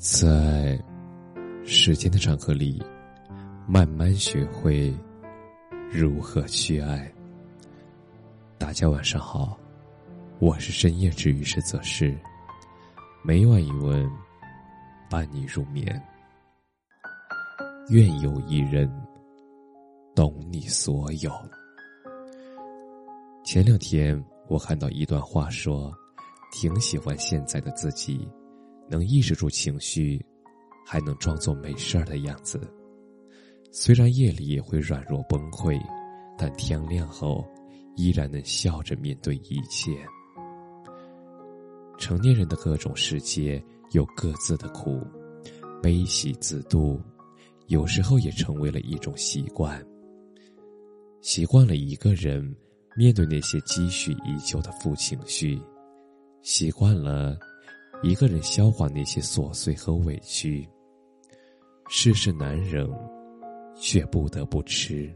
在时间的长河里，慢慢学会如何去爱。大家晚上好，我是深夜治愈师则是每晚一问，伴你入眠。愿有一人懂你所有。前两天我看到一段话，说挺喜欢现在的自己。能抑制住情绪，还能装作没事儿的样子。虽然夜里也会软弱崩溃，但天亮后依然能笑着面对一切。成年人的各种世界有各自的苦，悲喜自度，有时候也成为了一种习惯。习惯了一个人面对那些积蓄已久的负情绪，习惯了。一个人消化那些琐碎和委屈，世事难忍，却不得不吃。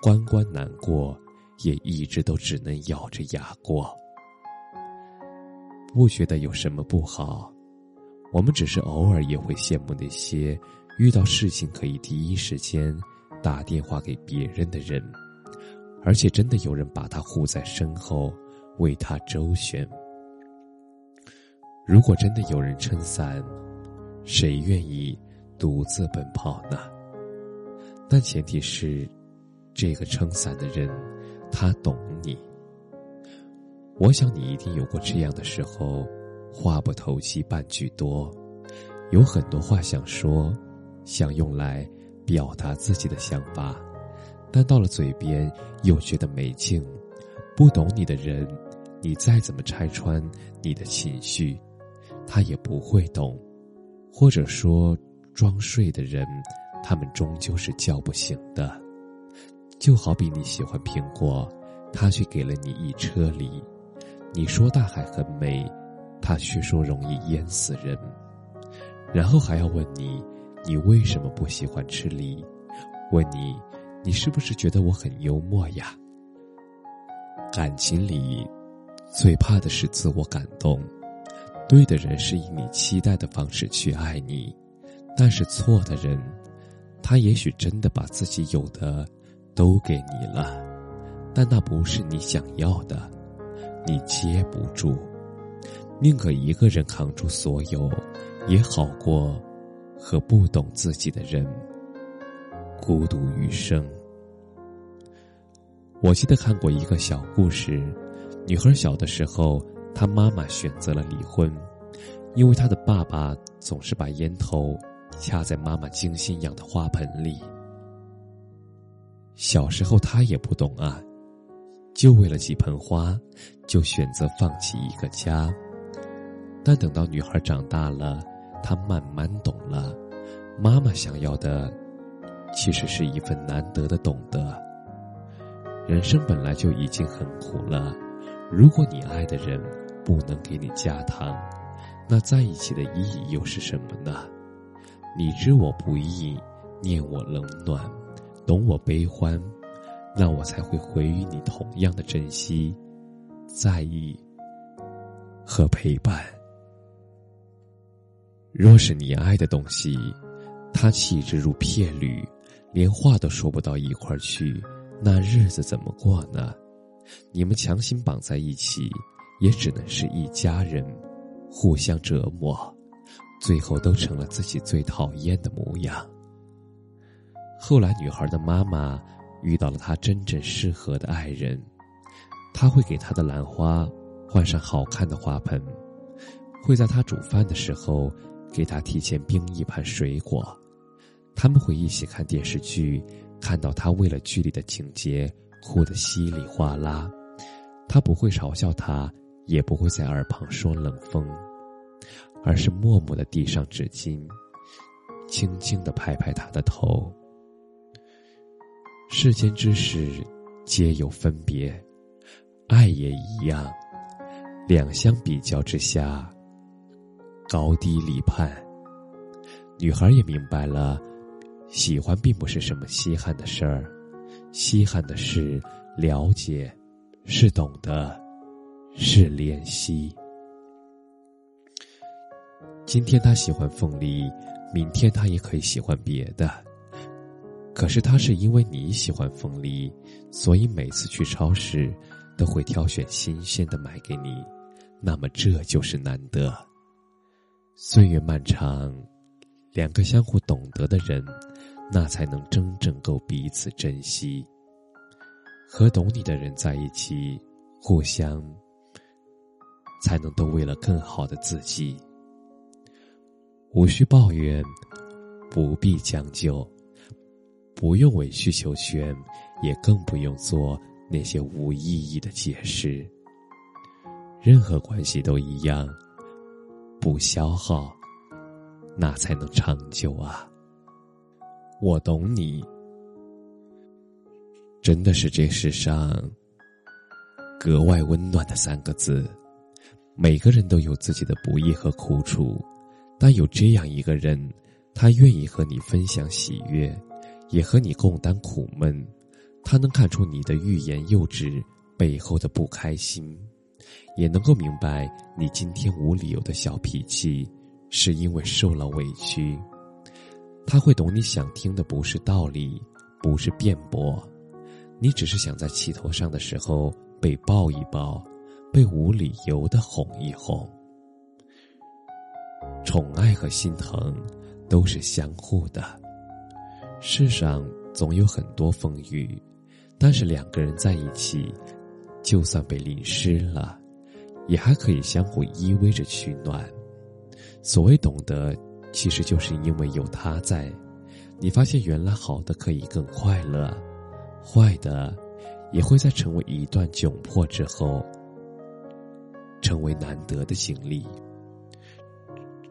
关关难过，也一直都只能咬着牙过。不觉得有什么不好，我们只是偶尔也会羡慕那些遇到事情可以第一时间打电话给别人的人，而且真的有人把他护在身后，为他周旋。如果真的有人撑伞，谁愿意独自奔跑呢？但前提是，这个撑伞的人，他懂你。我想你一定有过这样的时候，话不投机半句多，有很多话想说，想用来表达自己的想法，但到了嘴边又觉得没劲。不懂你的人，你再怎么拆穿你的情绪。他也不会懂，或者说，装睡的人，他们终究是叫不醒的。就好比你喜欢苹果，他却给了你一车梨；你说大海很美，他却说容易淹死人。然后还要问你，你为什么不喜欢吃梨？问你，你是不是觉得我很幽默呀？感情里，最怕的是自我感动。对的人是以你期待的方式去爱你，但是错的人，他也许真的把自己有的都给你了，但那不是你想要的，你接不住，宁可一个人扛住所有，也好过和不懂自己的人孤独余生。我记得看过一个小故事，女孩小的时候。他妈妈选择了离婚，因为他的爸爸总是把烟头掐在妈妈精心养的花盆里。小时候他也不懂啊，就为了几盆花，就选择放弃一个家。但等到女孩长大了，她慢慢懂了，妈妈想要的，其实是一份难得的懂得。人生本来就已经很苦了。如果你爱的人不能给你加糖，那在一起的意义又是什么呢？你知我不易，念我冷暖，懂我悲欢，那我才会回予你同样的珍惜、在意和陪伴。若是你爱的东西，他气质如片缕，连话都说不到一块儿去，那日子怎么过呢？你们强行绑在一起，也只能是一家人，互相折磨，最后都成了自己最讨厌的模样。后来，女孩的妈妈遇到了她真正适合的爱人，他会给她的兰花换上好看的花盆，会在她煮饭的时候给她提前冰一盘水果，他们会一起看电视剧，看到她为了剧里的情节。哭得稀里哗啦，他不会嘲笑他，也不会在耳旁说冷风，而是默默的递上纸巾，轻轻的拍拍他的头。世间之事皆有分别，爱也一样，两相比较之下，高低立判。女孩也明白了，喜欢并不是什么稀罕的事儿。稀罕的是了解，是懂得，是怜惜。今天他喜欢凤梨，明天他也可以喜欢别的。可是他是因为你喜欢凤梨，所以每次去超市都会挑选新鲜的买给你。那么这就是难得。岁月漫长，两个相互懂得的人，那才能真正够彼此珍惜。和懂你的人在一起，互相才能都为了更好的自己。无需抱怨，不必将就，不用委曲求全，也更不用做那些无意义的解释。任何关系都一样，不消耗，那才能长久啊！我懂你，真的是这世上格外温暖的三个字。每个人都有自己的不易和苦楚，但有这样一个人，他愿意和你分享喜悦，也和你共担苦闷。他能看出你的欲言又止背后的不开心。也能够明白，你今天无理由的小脾气，是因为受了委屈。他会懂你想听的不是道理，不是辩驳，你只是想在气头上的时候被抱一抱，被无理由的哄一哄。宠爱和心疼都是相互的。世上总有很多风雨，但是两个人在一起，就算被淋湿了。也还可以相互依偎着取暖。所谓懂得，其实就是因为有他在，你发现原来好的可以更快乐，坏的也会在成为一段窘迫之后，成为难得的经历，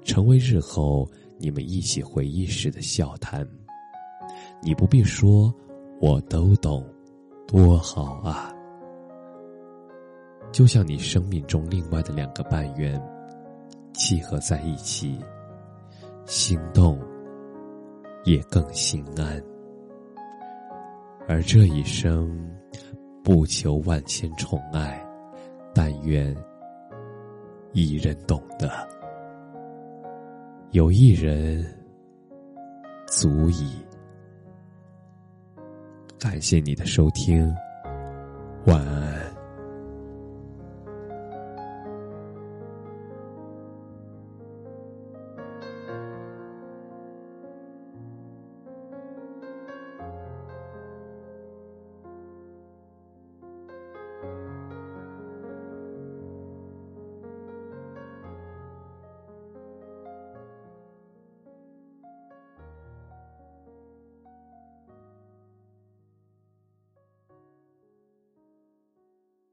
成为日后你们一起回忆时的笑谈。你不必说，我都懂，多好啊！就像你生命中另外的两个半圆，契合在一起，心动也更心安。而这一生，不求万千宠爱，但愿一人懂得，有一人足矣。感谢你的收听，晚安。